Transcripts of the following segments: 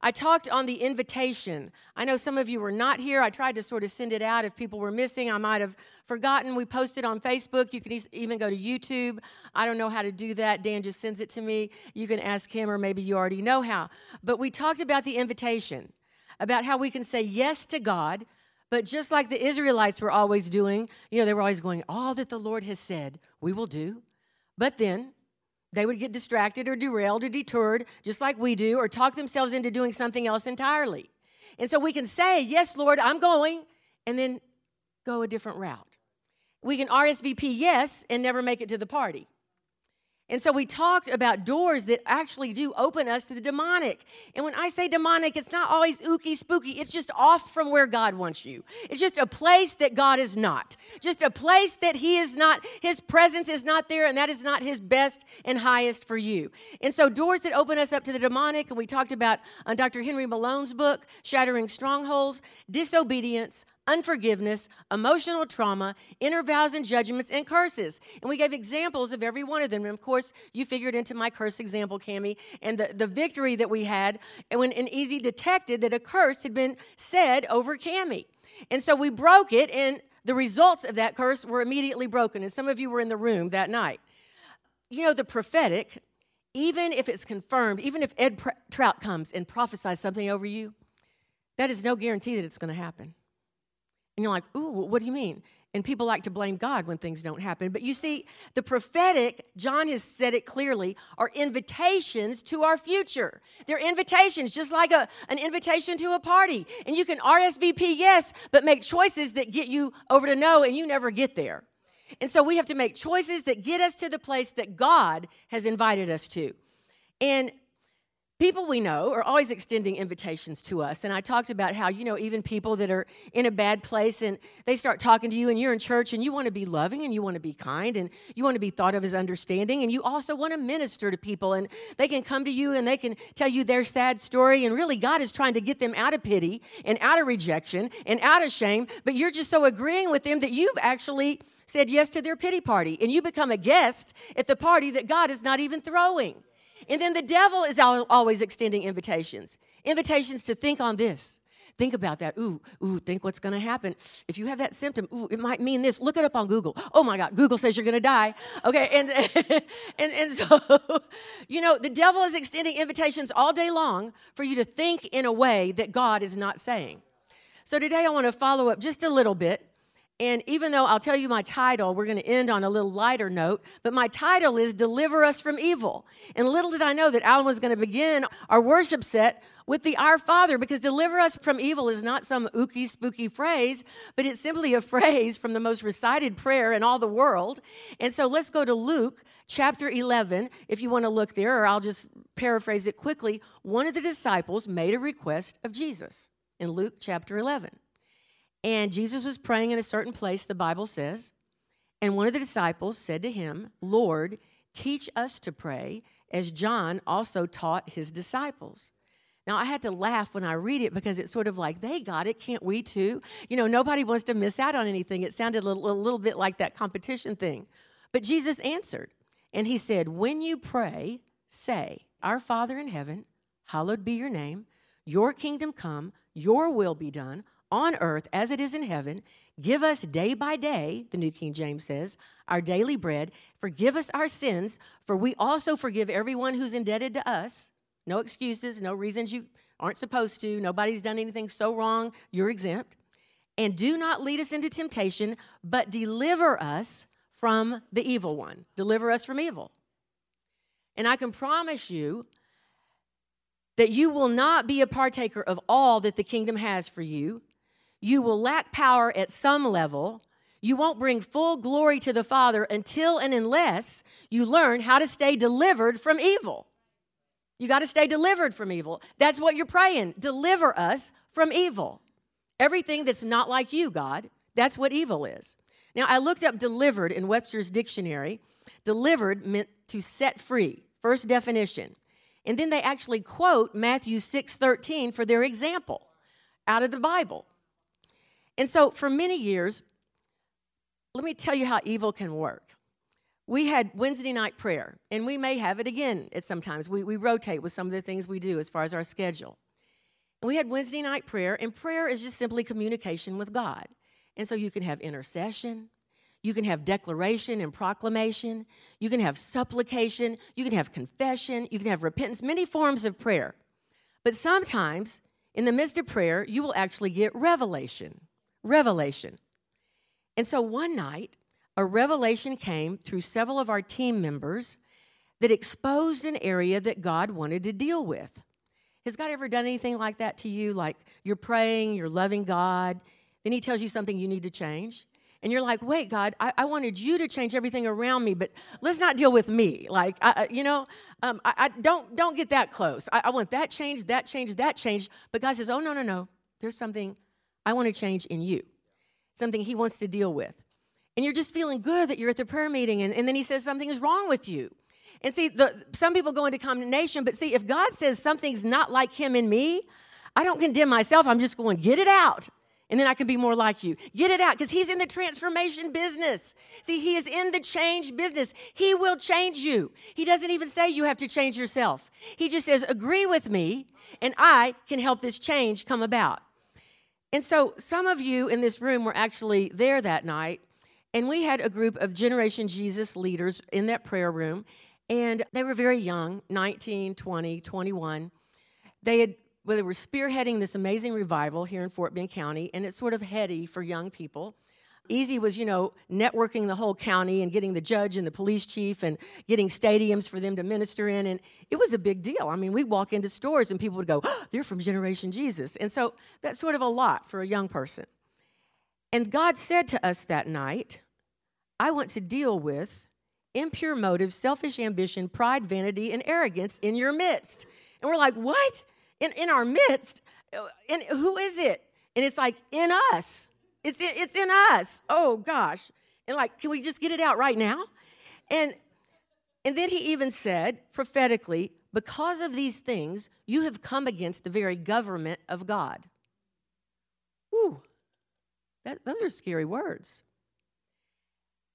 I talked on the invitation. I know some of you were not here. I tried to sort of send it out. If people were missing, I might have forgotten. We posted on Facebook. You can even go to YouTube. I don't know how to do that. Dan just sends it to me. You can ask him, or maybe you already know how. But we talked about the invitation, about how we can say yes to God. But just like the Israelites were always doing, you know, they were always going, All that the Lord has said, we will do. But then they would get distracted or derailed or detoured, just like we do, or talk themselves into doing something else entirely. And so we can say, Yes, Lord, I'm going, and then go a different route. We can RSVP yes and never make it to the party. And so we talked about doors that actually do open us to the demonic. And when I say demonic, it's not always ooky spooky. It's just off from where God wants you. It's just a place that God is not. Just a place that He is not, His presence is not there, and that is not His best and highest for you. And so doors that open us up to the demonic, and we talked about uh, on Dr. Henry Malone's book, Shattering Strongholds, disobedience, unforgiveness, emotional trauma, inner vows and judgments, and curses. And we gave examples of every one of them. And of course, you figured into my curse example, Cami, and the, the victory that we had when an easy detected that a curse had been said over Cami. And so we broke it, and the results of that curse were immediately broken. And some of you were in the room that night. You know, the prophetic, even if it's confirmed, even if Ed Trout comes and prophesies something over you, that is no guarantee that it's going to happen. And you're like, ooh, what do you mean? And people like to blame God when things don't happen. But you see, the prophetic, John has said it clearly, are invitations to our future. They're invitations, just like a, an invitation to a party. And you can RSVP yes, but make choices that get you over to no, and you never get there. And so we have to make choices that get us to the place that God has invited us to. And people we know are always extending invitations to us and i talked about how you know even people that are in a bad place and they start talking to you and you're in church and you want to be loving and you want to be kind and you want to be thought of as understanding and you also want to minister to people and they can come to you and they can tell you their sad story and really god is trying to get them out of pity and out of rejection and out of shame but you're just so agreeing with them that you've actually said yes to their pity party and you become a guest at the party that god is not even throwing and then the devil is always extending invitations invitations to think on this. Think about that. Ooh, ooh, think what's going to happen. If you have that symptom, ooh, it might mean this. Look it up on Google. Oh my God, Google says you're going to die. Okay, and, and, and so, you know, the devil is extending invitations all day long for you to think in a way that God is not saying. So today I want to follow up just a little bit and even though I'll tell you my title, we're going to end on a little lighter note, but my title is Deliver Us from Evil. And little did I know that Alan was going to begin our worship set with the Our Father, because deliver us from evil is not some ooky, spooky phrase, but it's simply a phrase from the most recited prayer in all the world. And so let's go to Luke chapter 11, if you want to look there, or I'll just paraphrase it quickly. One of the disciples made a request of Jesus in Luke chapter 11. And Jesus was praying in a certain place, the Bible says. And one of the disciples said to him, Lord, teach us to pray, as John also taught his disciples. Now, I had to laugh when I read it because it's sort of like, they got it, can't we too? You know, nobody wants to miss out on anything. It sounded a little, a little bit like that competition thing. But Jesus answered, and he said, When you pray, say, Our Father in heaven, hallowed be your name, your kingdom come, your will be done on earth as it is in heaven. Give us day by day, the New King James says, our daily bread. Forgive us our sins, for we also forgive everyone who's indebted to us. No excuses, no reasons you aren't supposed to. Nobody's done anything so wrong, you're exempt. And do not lead us into temptation, but deliver us from the evil one. Deliver us from evil. And I can promise you that you will not be a partaker of all that the kingdom has for you you will lack power at some level. You won't bring full glory to the Father until and unless you learn how to stay delivered from evil. You got to stay delivered from evil. That's what you're praying. Deliver us from evil. Everything that's not like you, God, that's what evil is. Now, I looked up delivered in Webster's dictionary. Delivered meant to set free, first definition. And then they actually quote Matthew 6 13 for their example out of the Bible. And so for many years, let me tell you how evil can work. We had Wednesday night prayer, and we may have it again at sometimes. We, we rotate with some of the things we do as far as our schedule. And we had Wednesday night prayer, and prayer is just simply communication with God. And so you can have intercession, you can have declaration and proclamation, you can have supplication, you can have confession, you can have repentance, many forms of prayer. But sometimes in the midst of prayer, you will actually get revelation. Revelation. And so one night, a revelation came through several of our team members that exposed an area that God wanted to deal with. Has God ever done anything like that to you? Like you're praying, you're loving God, then He tells you something you need to change. And you're like, wait, God, I, I wanted you to change everything around me, but let's not deal with me. Like, I, you know, um, I, I, don't don't get that close. I, I want that change, that change, that change. But God says, oh no, no, no. There's something I want to change in you, something He wants to deal with. And you're just feeling good that you're at the prayer meeting, and, and then He says something is wrong with you. And see, the, some people go into condemnation, but see, if God says something's not like Him in me, I don't condemn myself. I'm just going, get it out. And then I can be more like you. Get it out because he's in the transformation business. See, he is in the change business. He will change you. He doesn't even say you have to change yourself. He just says, agree with me, and I can help this change come about. And so some of you in this room were actually there that night, and we had a group of Generation Jesus leaders in that prayer room. And they were very young 19, 20, 21. They had well, they were spearheading this amazing revival here in Fort Bend County, and it's sort of heady for young people. Easy was, you know, networking the whole county and getting the judge and the police chief and getting stadiums for them to minister in. And it was a big deal. I mean, we'd walk into stores and people would go, oh, they're from Generation Jesus. And so that's sort of a lot for a young person. And God said to us that night, I want to deal with impure motives, selfish ambition, pride, vanity, and arrogance in your midst. And we're like, what? In, in our midst? Uh, and who is it? And it's like, in us. It's, it's in us. Oh, gosh. And like, can we just get it out right now? And, and then he even said prophetically, because of these things, you have come against the very government of God. Whew. That, those are scary words.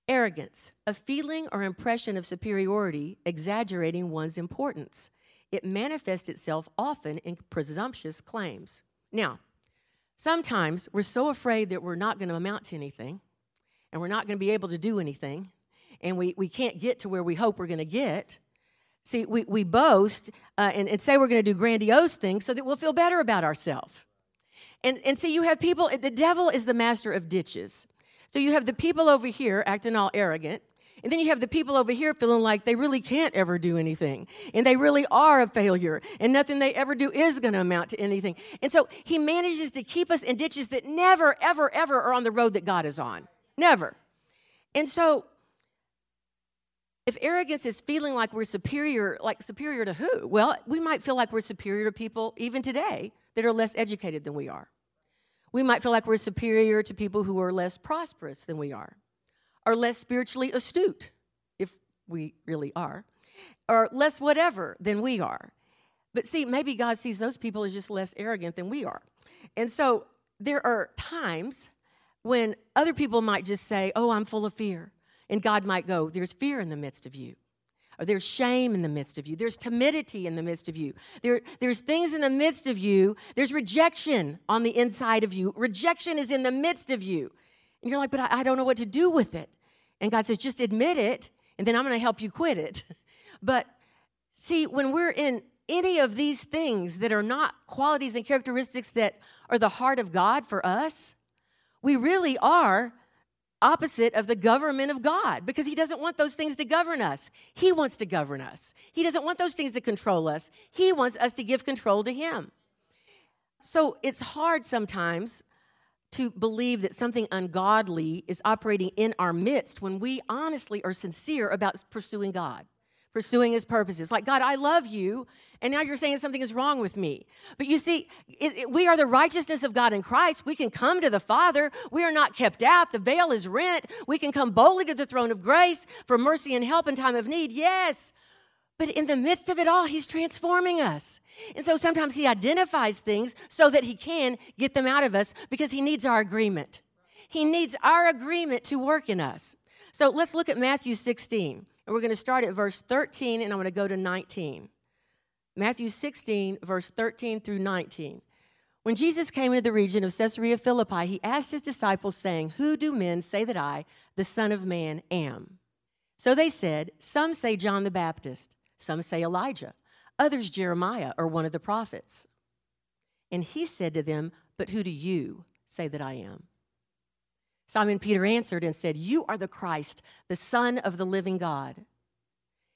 Arrogance, a feeling or impression of superiority, exaggerating one's importance. It manifests itself often in presumptuous claims. Now, sometimes we're so afraid that we're not going to amount to anything and we're not going to be able to do anything and we, we can't get to where we hope we're going to get. See, we, we boast uh, and, and say we're going to do grandiose things so that we'll feel better about ourselves. And, and see, you have people, the devil is the master of ditches. So you have the people over here acting all arrogant. And then you have the people over here feeling like they really can't ever do anything. And they really are a failure. And nothing they ever do is going to amount to anything. And so he manages to keep us in ditches that never, ever, ever are on the road that God is on. Never. And so if arrogance is feeling like we're superior, like superior to who? Well, we might feel like we're superior to people even today that are less educated than we are. We might feel like we're superior to people who are less prosperous than we are, or less spiritually astute, if we really are, or less whatever than we are. But see, maybe God sees those people as just less arrogant than we are. And so there are times when other people might just say, Oh, I'm full of fear. And God might go, There's fear in the midst of you or there's shame in the midst of you, there's timidity in the midst of you, there, there's things in the midst of you, there's rejection on the inside of you. Rejection is in the midst of you. And you're like, but I, I don't know what to do with it. And God says, just admit it, and then I'm going to help you quit it. but see, when we're in any of these things that are not qualities and characteristics that are the heart of God for us, we really are opposite of the government of God because He doesn't want those things to govern us. He wants to govern us. He doesn't want those things to control us. He wants us to give control to Him. So it's hard sometimes to believe that something ungodly is operating in our midst when we honestly are sincere about pursuing God pursuing his purposes. Like, God, I love you, and now you're saying something is wrong with me. But you see, it, it, we are the righteousness of God in Christ. We can come to the Father. We are not kept out. The veil is rent. We can come boldly to the throne of grace for mercy and help in time of need. Yes. But in the midst of it all, he's transforming us. And so sometimes he identifies things so that he can get them out of us because he needs our agreement. He needs our agreement to work in us. So let's look at Matthew 16. And we're going to start at verse 13 and I'm going to go to 19. Matthew 16, verse 13 through 19. When Jesus came into the region of Caesarea Philippi, he asked his disciples, saying, Who do men say that I, the Son of Man, am? So they said, Some say John the Baptist, some say Elijah, others Jeremiah or one of the prophets. And he said to them, But who do you say that I am? Simon Peter answered and said, You are the Christ, the Son of the living God.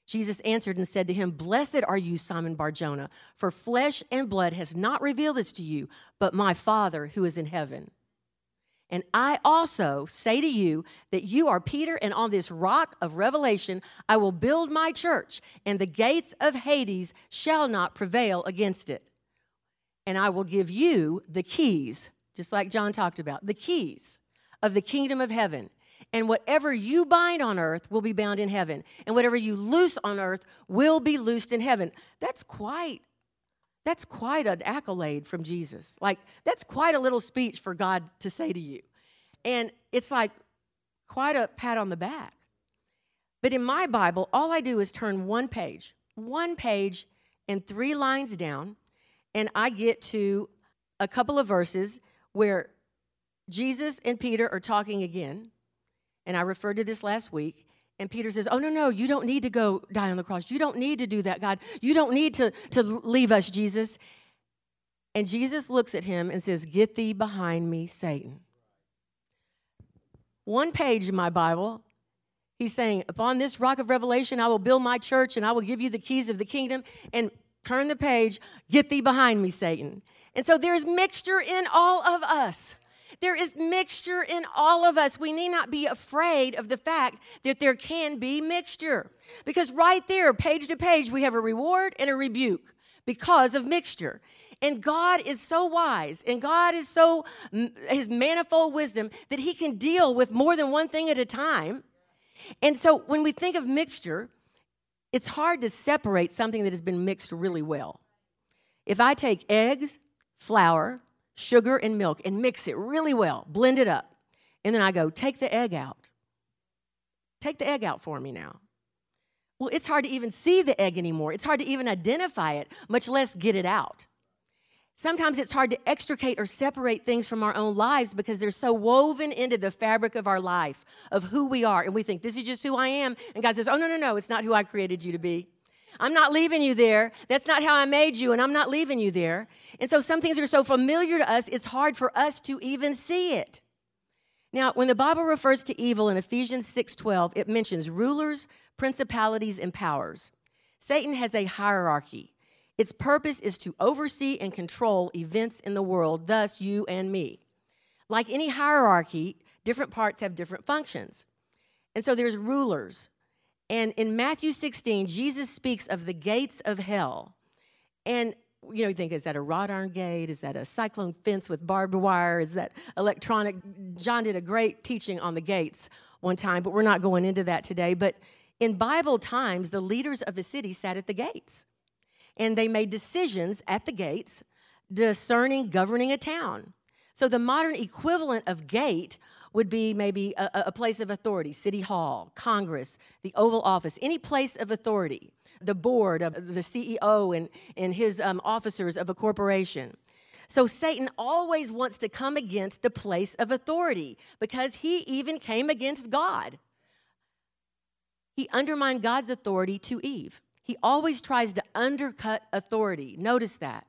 Jesus answered and said to him, Blessed are you, Simon Barjona, for flesh and blood has not revealed this to you, but my Father who is in heaven. And I also say to you that you are Peter, and on this rock of revelation I will build my church, and the gates of Hades shall not prevail against it. And I will give you the keys, just like John talked about, the keys of the kingdom of heaven. And whatever you bind on earth will be bound in heaven. And whatever you loose on earth will be loosed in heaven. That's quite that's quite an accolade from Jesus. Like that's quite a little speech for God to say to you. And it's like quite a pat on the back. But in my Bible, all I do is turn one page, one page and three lines down, and I get to a couple of verses where Jesus and Peter are talking again. And I referred to this last week. And Peter says, Oh, no, no, you don't need to go die on the cross. You don't need to do that, God. You don't need to, to leave us, Jesus. And Jesus looks at him and says, Get thee behind me, Satan. One page in my Bible, he's saying, Upon this rock of revelation, I will build my church and I will give you the keys of the kingdom. And turn the page, Get thee behind me, Satan. And so there's mixture in all of us. There is mixture in all of us. We need not be afraid of the fact that there can be mixture. Because right there, page to page, we have a reward and a rebuke because of mixture. And God is so wise and God is so, his manifold wisdom that he can deal with more than one thing at a time. And so when we think of mixture, it's hard to separate something that has been mixed really well. If I take eggs, flour, sugar and milk and mix it really well, blend it up. And then I go, take the egg out. Take the egg out for me now. Well, it's hard to even see the egg anymore. It's hard to even identify it, much less get it out. Sometimes it's hard to extricate or separate things from our own lives because they're so woven into the fabric of our life, of who we are. And we think, this is just who I am. And God says, oh, no, no, no, it's not who I created you to be. I'm not leaving you there. That's not how I made you, and I'm not leaving you there. And so some things are so familiar to us, it's hard for us to even see it. Now, when the Bible refers to evil in Ephesians 6:12, it mentions rulers, principalities, and powers. Satan has a hierarchy. Its purpose is to oversee and control events in the world, thus you and me. Like any hierarchy, different parts have different functions. And so there's rulers, and in Matthew 16, Jesus speaks of the gates of hell. And you know, you think, is that a wrought iron gate? Is that a cyclone fence with barbed wire? Is that electronic? John did a great teaching on the gates one time, but we're not going into that today. But in Bible times, the leaders of the city sat at the gates and they made decisions at the gates discerning governing a town. So the modern equivalent of gate would be maybe a, a place of authority, City Hall, Congress, the Oval Office, any place of authority, the board of the CEO and, and his um, officers of a corporation. So Satan always wants to come against the place of authority because he even came against God. He undermined God's authority to Eve. He always tries to undercut authority. Notice that.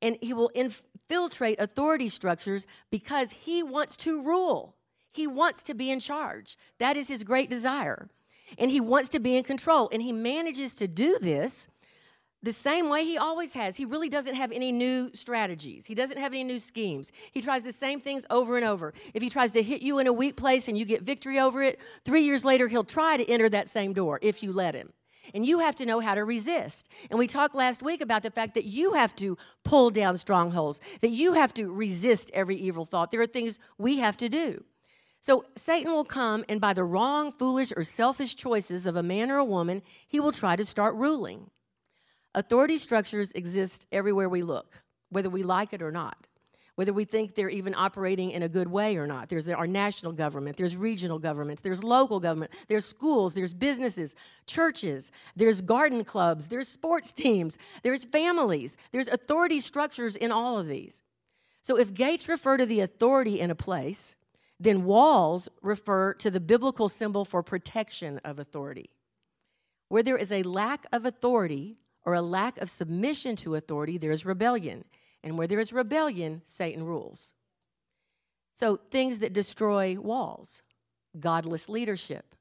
And he will infiltrate authority structures because he wants to rule. He wants to be in charge. That is his great desire. And he wants to be in control. And he manages to do this the same way he always has. He really doesn't have any new strategies, he doesn't have any new schemes. He tries the same things over and over. If he tries to hit you in a weak place and you get victory over it, three years later, he'll try to enter that same door if you let him. And you have to know how to resist. And we talked last week about the fact that you have to pull down strongholds, that you have to resist every evil thought. There are things we have to do. So Satan will come, and by the wrong, foolish, or selfish choices of a man or a woman, he will try to start ruling. Authority structures exist everywhere we look, whether we like it or not, whether we think they're even operating in a good way or not. There's our national government, there's regional governments, there's local government, there's schools, there's businesses, churches, there's garden clubs, there's sports teams, there's families, there's authority structures in all of these. So if gates refer to the authority in a place, then walls refer to the biblical symbol for protection of authority. Where there is a lack of authority or a lack of submission to authority, there is rebellion. And where there is rebellion, Satan rules. So things that destroy walls, godless leadership,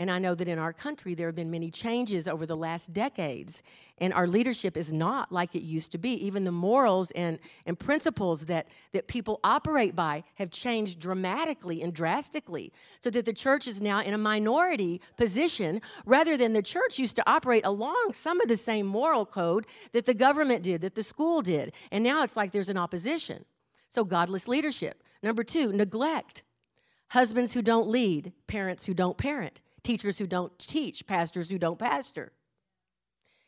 and I know that in our country, there have been many changes over the last decades, and our leadership is not like it used to be. Even the morals and, and principles that, that people operate by have changed dramatically and drastically, so that the church is now in a minority position rather than the church used to operate along some of the same moral code that the government did, that the school did. And now it's like there's an opposition. So, godless leadership. Number two, neglect. Husbands who don't lead, parents who don't parent teachers who don't teach, pastors who don't pastor.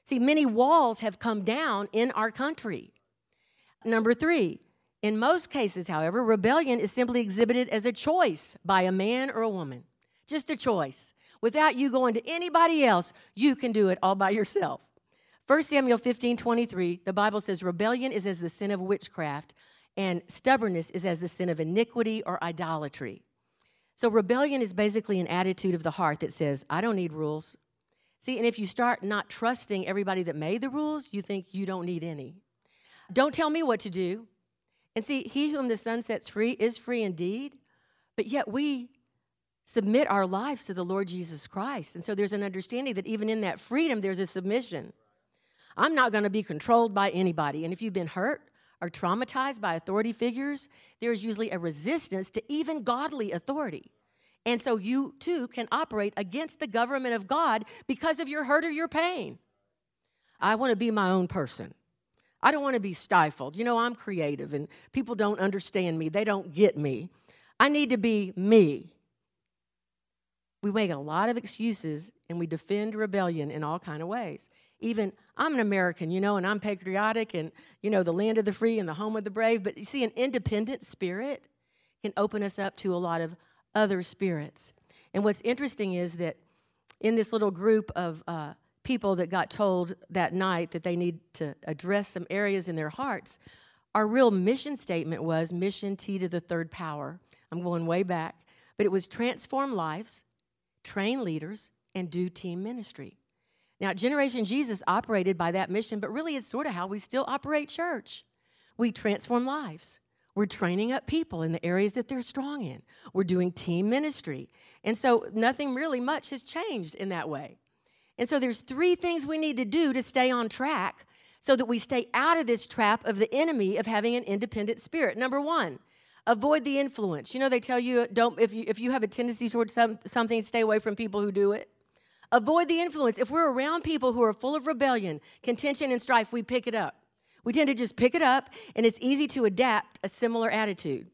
See, many walls have come down in our country. Number three, in most cases, however, rebellion is simply exhibited as a choice by a man or a woman. Just a choice. Without you going to anybody else, you can do it all by yourself. 1 Samuel 15 23, the Bible says, Rebellion is as the sin of witchcraft, and stubbornness is as the sin of iniquity or idolatry. So, rebellion is basically an attitude of the heart that says, I don't need rules. See, and if you start not trusting everybody that made the rules, you think you don't need any. Don't tell me what to do. And see, he whom the Son sets free is free indeed, but yet we submit our lives to the Lord Jesus Christ. And so there's an understanding that even in that freedom, there's a submission. I'm not going to be controlled by anybody. And if you've been hurt, are traumatized by authority figures, there is usually a resistance to even godly authority. And so you too can operate against the government of God because of your hurt or your pain. I want to be my own person. I don't want to be stifled. You know, I'm creative and people don't understand me, they don't get me. I need to be me. We make a lot of excuses and we defend rebellion in all kind of ways even I'm an American, you know, and I'm patriotic and, you know, the land of the free and the home of the brave. But you see, an independent spirit can open us up to a lot of other spirits. And what's interesting is that in this little group of uh, people that got told that night that they need to address some areas in their hearts, our real mission statement was mission T to the third power. I'm going way back, but it was transform lives, train leaders, and do team ministry. Now, Generation Jesus operated by that mission, but really it's sort of how we still operate church. We transform lives. We're training up people in the areas that they're strong in. We're doing team ministry. And so nothing really much has changed in that way. And so there's three things we need to do to stay on track so that we stay out of this trap of the enemy of having an independent spirit. Number 1, avoid the influence. You know they tell you don't if you if you have a tendency towards some, something stay away from people who do it. Avoid the influence. If we're around people who are full of rebellion, contention, and strife, we pick it up. We tend to just pick it up, and it's easy to adapt a similar attitude.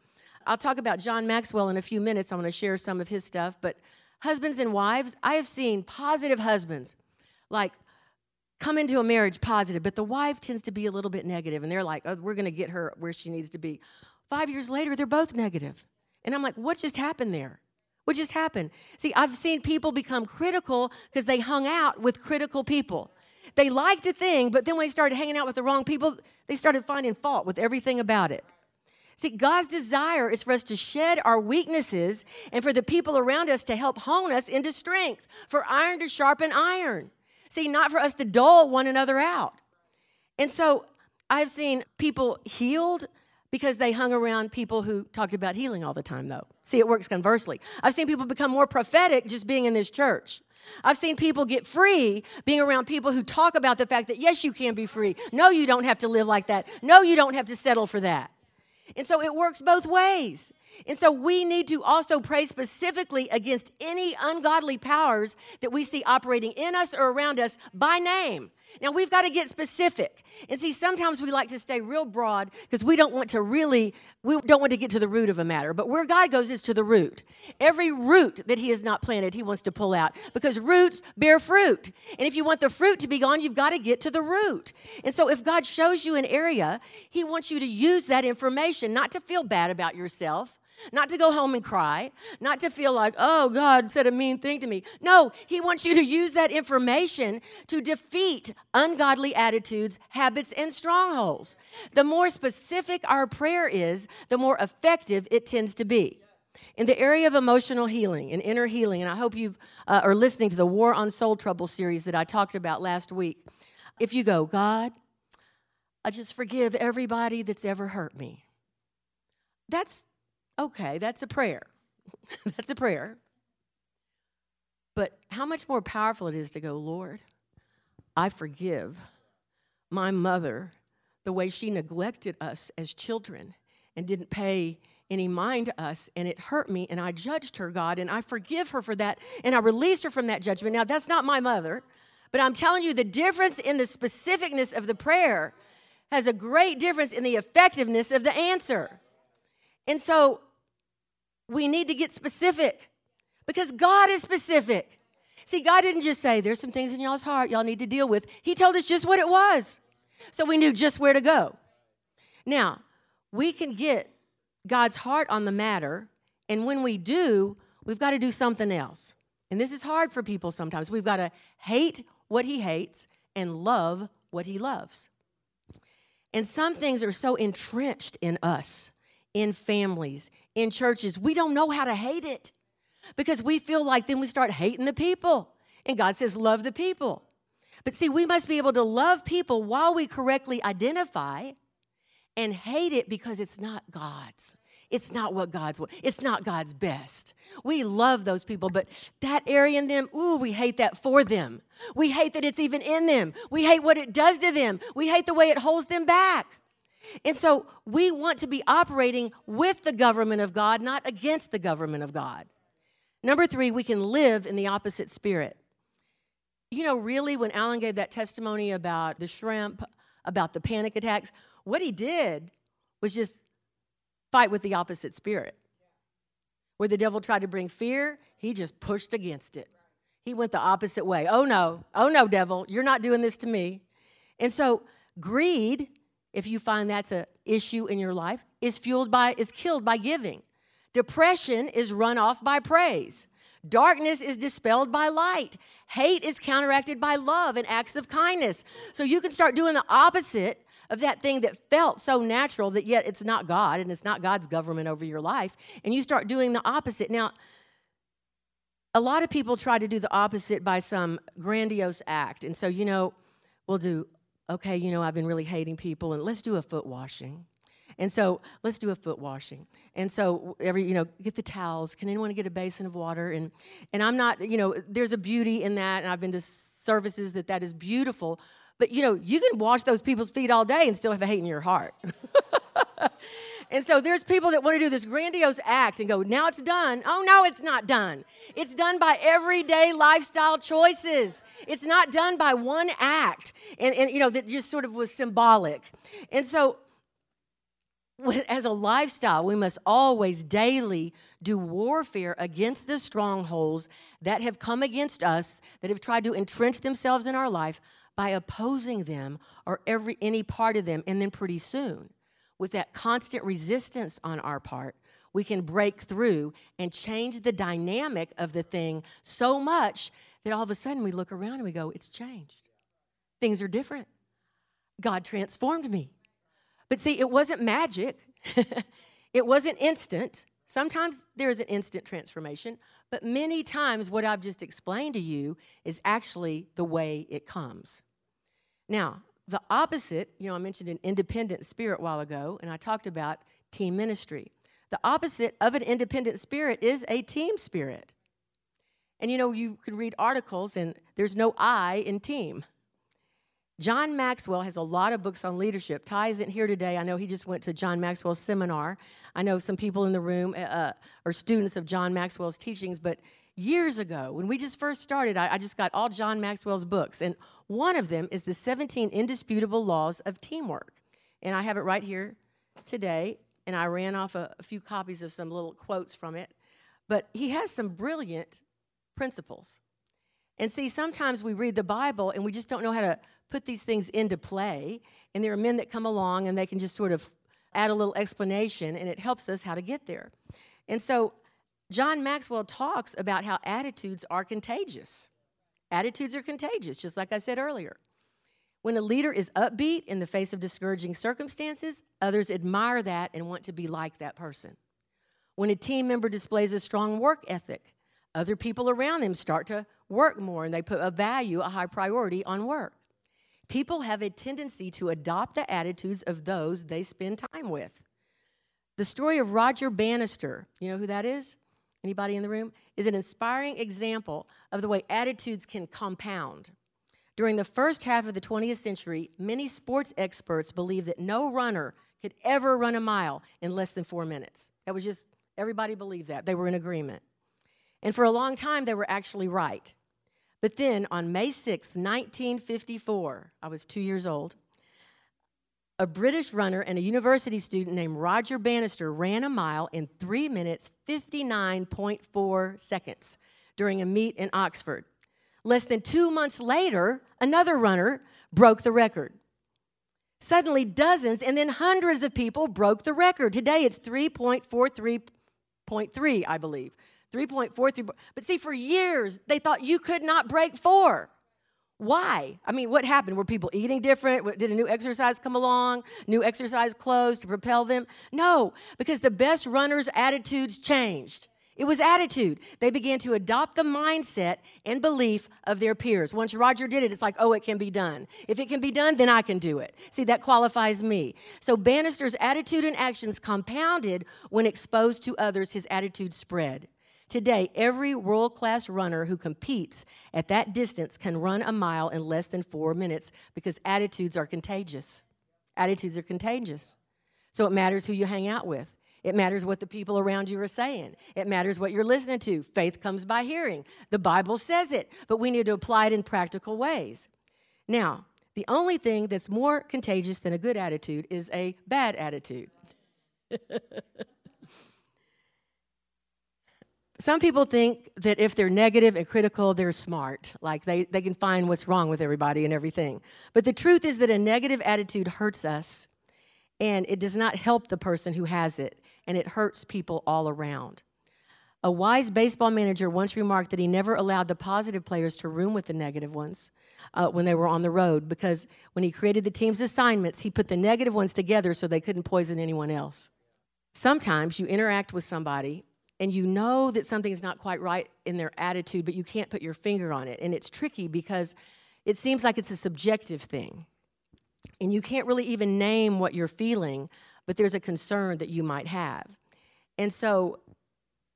I'll talk about John Maxwell in a few minutes. I'm going to share some of his stuff. But husbands and wives, I have seen positive husbands like come into a marriage positive, but the wife tends to be a little bit negative, and they're like, oh, we're going to get her where she needs to be. Five years later, they're both negative. And I'm like, what just happened there? What just happened? See, I've seen people become critical because they hung out with critical people. They liked a thing, but then when they started hanging out with the wrong people, they started finding fault with everything about it. See, God's desire is for us to shed our weaknesses and for the people around us to help hone us into strength, for iron to sharpen iron. See, not for us to dull one another out. And so I've seen people healed because they hung around people who talked about healing all the time, though. See, it works conversely. I've seen people become more prophetic just being in this church. I've seen people get free being around people who talk about the fact that, yes, you can be free. No, you don't have to live like that. No, you don't have to settle for that. And so it works both ways. And so we need to also pray specifically against any ungodly powers that we see operating in us or around us by name. Now we've got to get specific. And see, sometimes we like to stay real broad because we don't want to really, we don't want to get to the root of a matter. But where God goes is to the root. Every root that He has not planted, He wants to pull out because roots bear fruit. And if you want the fruit to be gone, you've got to get to the root. And so if God shows you an area, He wants you to use that information, not to feel bad about yourself, not to go home and cry, not to feel like, oh, God said a mean thing to me. No, He wants you to use that information to defeat ungodly attitudes, habits, and strongholds. The more specific our prayer is, the more effective it tends to be. In the area of emotional healing and inner healing, and I hope you uh, are listening to the War on Soul Trouble series that I talked about last week. If you go, God, I just forgive everybody that's ever hurt me. That's okay, that's a prayer. that's a prayer. But how much more powerful it is to go, Lord, I forgive my mother the way she neglected us as children and didn't pay any mind to us and it hurt me and I judged her, God, and I forgive her for that and I release her from that judgment. Now, that's not my mother, but I'm telling you the difference in the specificness of the prayer has a great difference in the effectiveness of the answer. And so we need to get specific because God is specific. See, God didn't just say, there's some things in y'all's heart y'all need to deal with. He told us just what it was. So we knew just where to go. Now, we can get God's heart on the matter, and when we do, we've got to do something else. And this is hard for people sometimes. We've got to hate what He hates and love what He loves. And some things are so entrenched in us in families, in churches. We don't know how to hate it because we feel like then we start hating the people. And God says, love the people. But see, we must be able to love people while we correctly identify and hate it because it's not God's. It's not what God's It's not God's best. We love those people, but that area in them, ooh, we hate that for them. We hate that it's even in them. We hate what it does to them. We hate the way it holds them back. And so we want to be operating with the government of God, not against the government of God. Number three, we can live in the opposite spirit. You know, really, when Alan gave that testimony about the shrimp, about the panic attacks, what he did was just fight with the opposite spirit. Where the devil tried to bring fear, he just pushed against it. He went the opposite way. Oh no, oh no, devil, you're not doing this to me. And so, greed if you find that's an issue in your life, is fueled by, is killed by giving. Depression is run off by praise. Darkness is dispelled by light. Hate is counteracted by love and acts of kindness. So you can start doing the opposite of that thing that felt so natural that yet it's not God and it's not God's government over your life. And you start doing the opposite. Now, a lot of people try to do the opposite by some grandiose act. And so, you know, we'll do okay, you know, I've been really hating people, and let's do a foot washing. And so let's do a foot washing. And so every, you know, get the towels. Can anyone get a basin of water? And and I'm not, you know, there's a beauty in that, and I've been to services that that is beautiful. But you know, you can wash those people's feet all day and still have a hate in your heart. And so there's people that want to do this grandiose act and go, now it's done. Oh, no, it's not done. It's done by everyday lifestyle choices. It's not done by one act. And, and you know, that just sort of was symbolic. And so as a lifestyle, we must always daily do warfare against the strongholds that have come against us, that have tried to entrench themselves in our life by opposing them or every any part of them. And then pretty soon, with that constant resistance on our part, we can break through and change the dynamic of the thing so much that all of a sudden we look around and we go, it's changed. Things are different. God transformed me. But see, it wasn't magic, it wasn't instant. Sometimes there's an instant transformation, but many times what I've just explained to you is actually the way it comes. Now, the opposite, you know, I mentioned an independent spirit while ago, and I talked about team ministry. The opposite of an independent spirit is a team spirit. And you know, you can read articles, and there's no I in team. John Maxwell has a lot of books on leadership. Ty isn't here today. I know he just went to John Maxwell's seminar. I know some people in the room uh, uh are students of John Maxwell's teachings, but years ago, when we just first started, I, I, just got all John Maxwell's books. And one of them is The 17 Indisputable Laws of Teamwork. And I have it right here today. And I ran off a, a few copies of some little quotes from it. But he has some brilliant principles. And see, sometimes we read the Bible and we just don't know how to put these things into play. And there are men that come along and they can just sort of add a little explanation, and it helps us how to get there. And so John Maxwell talks about how attitudes are contagious. Attitudes are contagious, just like I said earlier. When a leader is upbeat in the face of discouraging circumstances, others admire that and want to be like that person. When a team member displays a strong work ethic, other people around them start to work more and they put a value, a high priority on work. People have a tendency to adopt the attitudes of those they spend time with. The story of Roger Bannister, you know who that is? Anybody in the room? Is an inspiring example of the way attitudes can compound. During the first half of the 20th century, many sports experts believed that no runner could ever run a mile in less than four minutes. That was just, everybody believed that. They were in agreement. And for a long time, they were actually right. But then on May 6, 1954, I was two years old, a British runner and a university student named Roger Bannister ran a mile in 3 minutes 59.4 seconds during a meet in Oxford. Less than two months later, another runner broke the record. Suddenly, dozens and then hundreds of people broke the record. Today, it's 3.43.3, I believe. 3.43. But see, for years, they thought you could not break four. Why? I mean, what happened? Were people eating different? Did a new exercise come along? New exercise clothes to propel them? No, because the best runners' attitudes changed. It was attitude. They began to adopt the mindset and belief of their peers. Once Roger did it, it's like, oh, it can be done. If it can be done, then I can do it. See, that qualifies me. So Bannister's attitude and actions compounded when exposed to others, his attitude spread. Today, every world class runner who competes at that distance can run a mile in less than four minutes because attitudes are contagious. Attitudes are contagious. So it matters who you hang out with. It matters what the people around you are saying. It matters what you're listening to. Faith comes by hearing. The Bible says it, but we need to apply it in practical ways. Now, the only thing that's more contagious than a good attitude is a bad attitude. Some people think that if they're negative and critical, they're smart. Like they, they can find what's wrong with everybody and everything. But the truth is that a negative attitude hurts us and it does not help the person who has it, and it hurts people all around. A wise baseball manager once remarked that he never allowed the positive players to room with the negative ones uh, when they were on the road because when he created the team's assignments, he put the negative ones together so they couldn't poison anyone else. Sometimes you interact with somebody and you know that something's not quite right in their attitude, but you can't put your finger on it. And it's tricky because it seems like it's a subjective thing. And you can't really even name what you're feeling, but there's a concern that you might have. And so,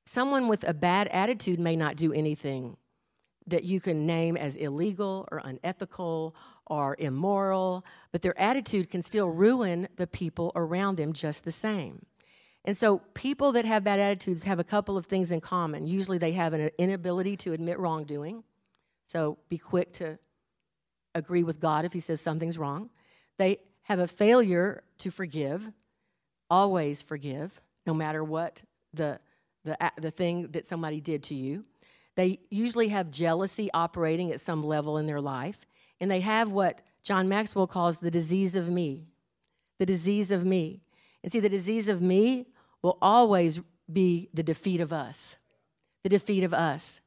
someone with a bad attitude may not do anything that you can name as illegal or unethical or immoral, but their attitude can still ruin the people around them just the same. And so, people that have bad attitudes have a couple of things in common. Usually, they have an inability to admit wrongdoing. So, be quick to agree with God if He says something's wrong. They have a failure to forgive, always forgive, no matter what the, the, the thing that somebody did to you. They usually have jealousy operating at some level in their life. And they have what John Maxwell calls the disease of me. The disease of me. And see, the disease of me will always be the defeat of us. The defeat of us.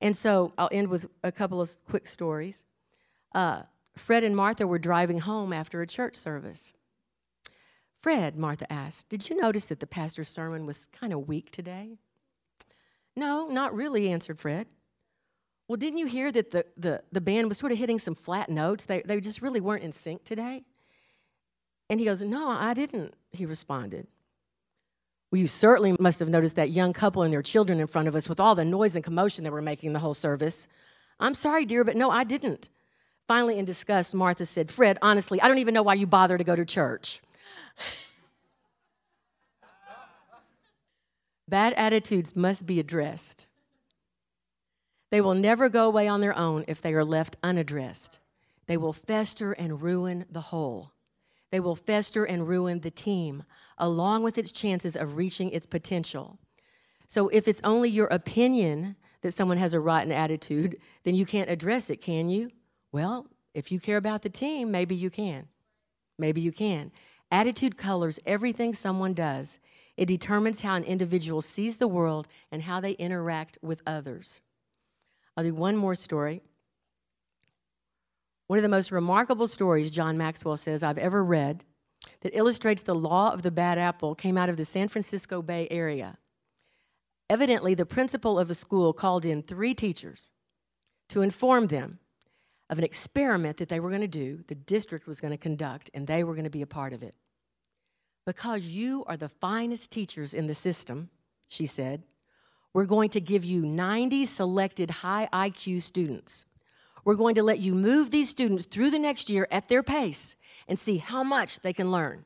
And so I'll end with a couple of quick stories. Uh, Fred and Martha were driving home after a church service. Fred, Martha asked, did you notice that the pastor's sermon was kind of weak today? No, not really, answered Fred. Well, didn't you hear that the, the, the band was sort of hitting some flat notes? They, they just really weren't in sync today? And he goes, No, I didn't, he responded. Well, you certainly must have noticed that young couple and their children in front of us with all the noise and commotion they were making the whole service. I'm sorry, dear, but no, I didn't. Finally, in disgust, Martha said, Fred, honestly, I don't even know why you bother to go to church. Bad attitudes must be addressed. They will never go away on their own if they are left unaddressed. They will fester and ruin the whole. They will fester and ruin the team, along with its chances of reaching its potential. So, if it's only your opinion that someone has a rotten attitude, then you can't address it, can you? Well, if you care about the team, maybe you can. Maybe you can. Attitude colors everything someone does. It determines how an individual sees the world and how they interact with others. I'll do one more story. One of the most remarkable stories, John Maxwell says, I've ever read that illustrates the law of the bad apple came out of the San Francisco Bay Area. Evidently, the principal of a school called in three teachers to inform them of an experiment that they were going to do, the district was going to conduct, and they were going to be a part of it. Because you are the finest teachers in the system, she said, we're going to give you 90 selected high IQ students. We're going to let you move these students through the next year at their pace and see how much they can learn.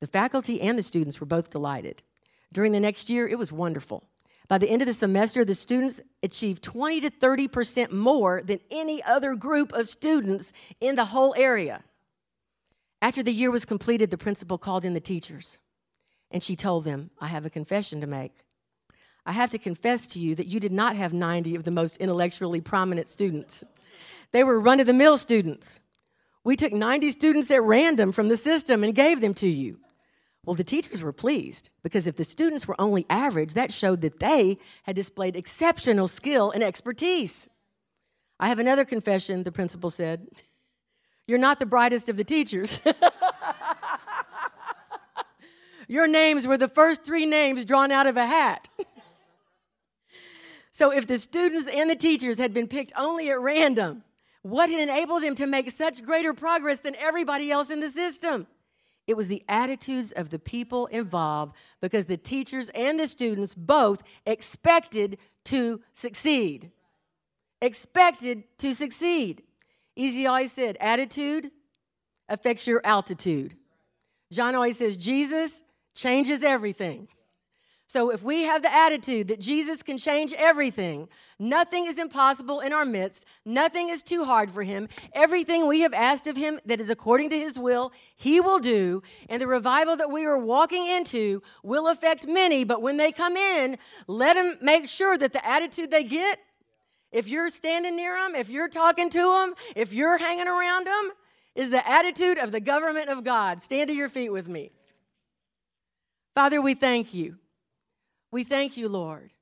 The faculty and the students were both delighted. During the next year, it was wonderful. By the end of the semester, the students achieved 20 to 30% more than any other group of students in the whole area. After the year was completed, the principal called in the teachers and she told them, I have a confession to make. I have to confess to you that you did not have 90 of the most intellectually prominent students. They were run of the mill students. We took 90 students at random from the system and gave them to you. Well, the teachers were pleased because if the students were only average, that showed that they had displayed exceptional skill and expertise. I have another confession, the principal said. You're not the brightest of the teachers. Your names were the first three names drawn out of a hat. so, if the students and the teachers had been picked only at random, what had enabled them to make such greater progress than everybody else in the system? It was the attitudes of the people involved because the teachers and the students both expected to succeed. Expected to succeed. Easy always said, attitude affects your altitude. John always says, Jesus changes everything. So if we have the attitude that Jesus can change everything, nothing is impossible in our midst, nothing is too hard for him. Everything we have asked of him that is according to his will, he will do. And the revival that we are walking into will affect many, but when they come in, let them make sure that the attitude they get, if you're standing near them, if you're talking to them, if you're hanging around them, is the attitude of the government of God. Stand to your feet with me. Father, we thank you. We thank you, Lord.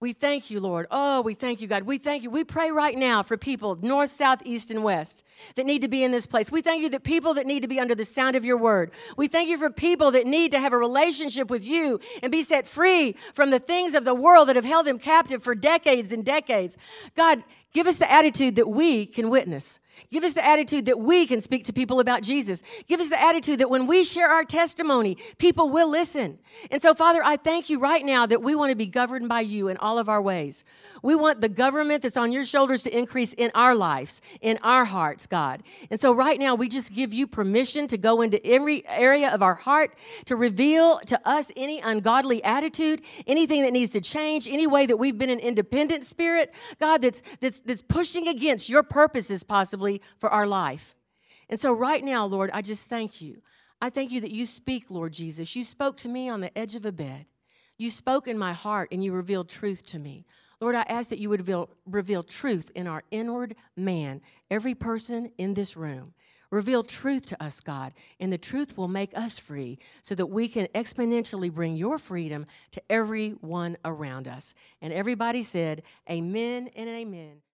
We thank you, Lord. Oh, we thank you, God. We thank you. We pray right now for people, north, south, east, and west, that need to be in this place. We thank you that people that need to be under the sound of your word. We thank you for people that need to have a relationship with you and be set free from the things of the world that have held them captive for decades and decades. God, give us the attitude that we can witness. Give us the attitude that we can speak to people about Jesus. Give us the attitude that when we share our testimony, people will listen. And so, Father, I thank you right now that we want to be governed by you in all of our ways. We want the government that's on your shoulders to increase in our lives, in our hearts, God. And so, right now, we just give you permission to go into every area of our heart to reveal to us any ungodly attitude, anything that needs to change, any way that we've been an independent spirit, God, that's, that's, that's pushing against your purposes, possibly, for our life. And so, right now, Lord, I just thank you. I thank you that you speak, Lord Jesus. You spoke to me on the edge of a bed. You spoke in my heart and you revealed truth to me. Lord, I ask that you would reveal, reveal truth in our inward man, every person in this room. Reveal truth to us, God, and the truth will make us free so that we can exponentially bring your freedom to everyone around us. And everybody said, Amen and amen.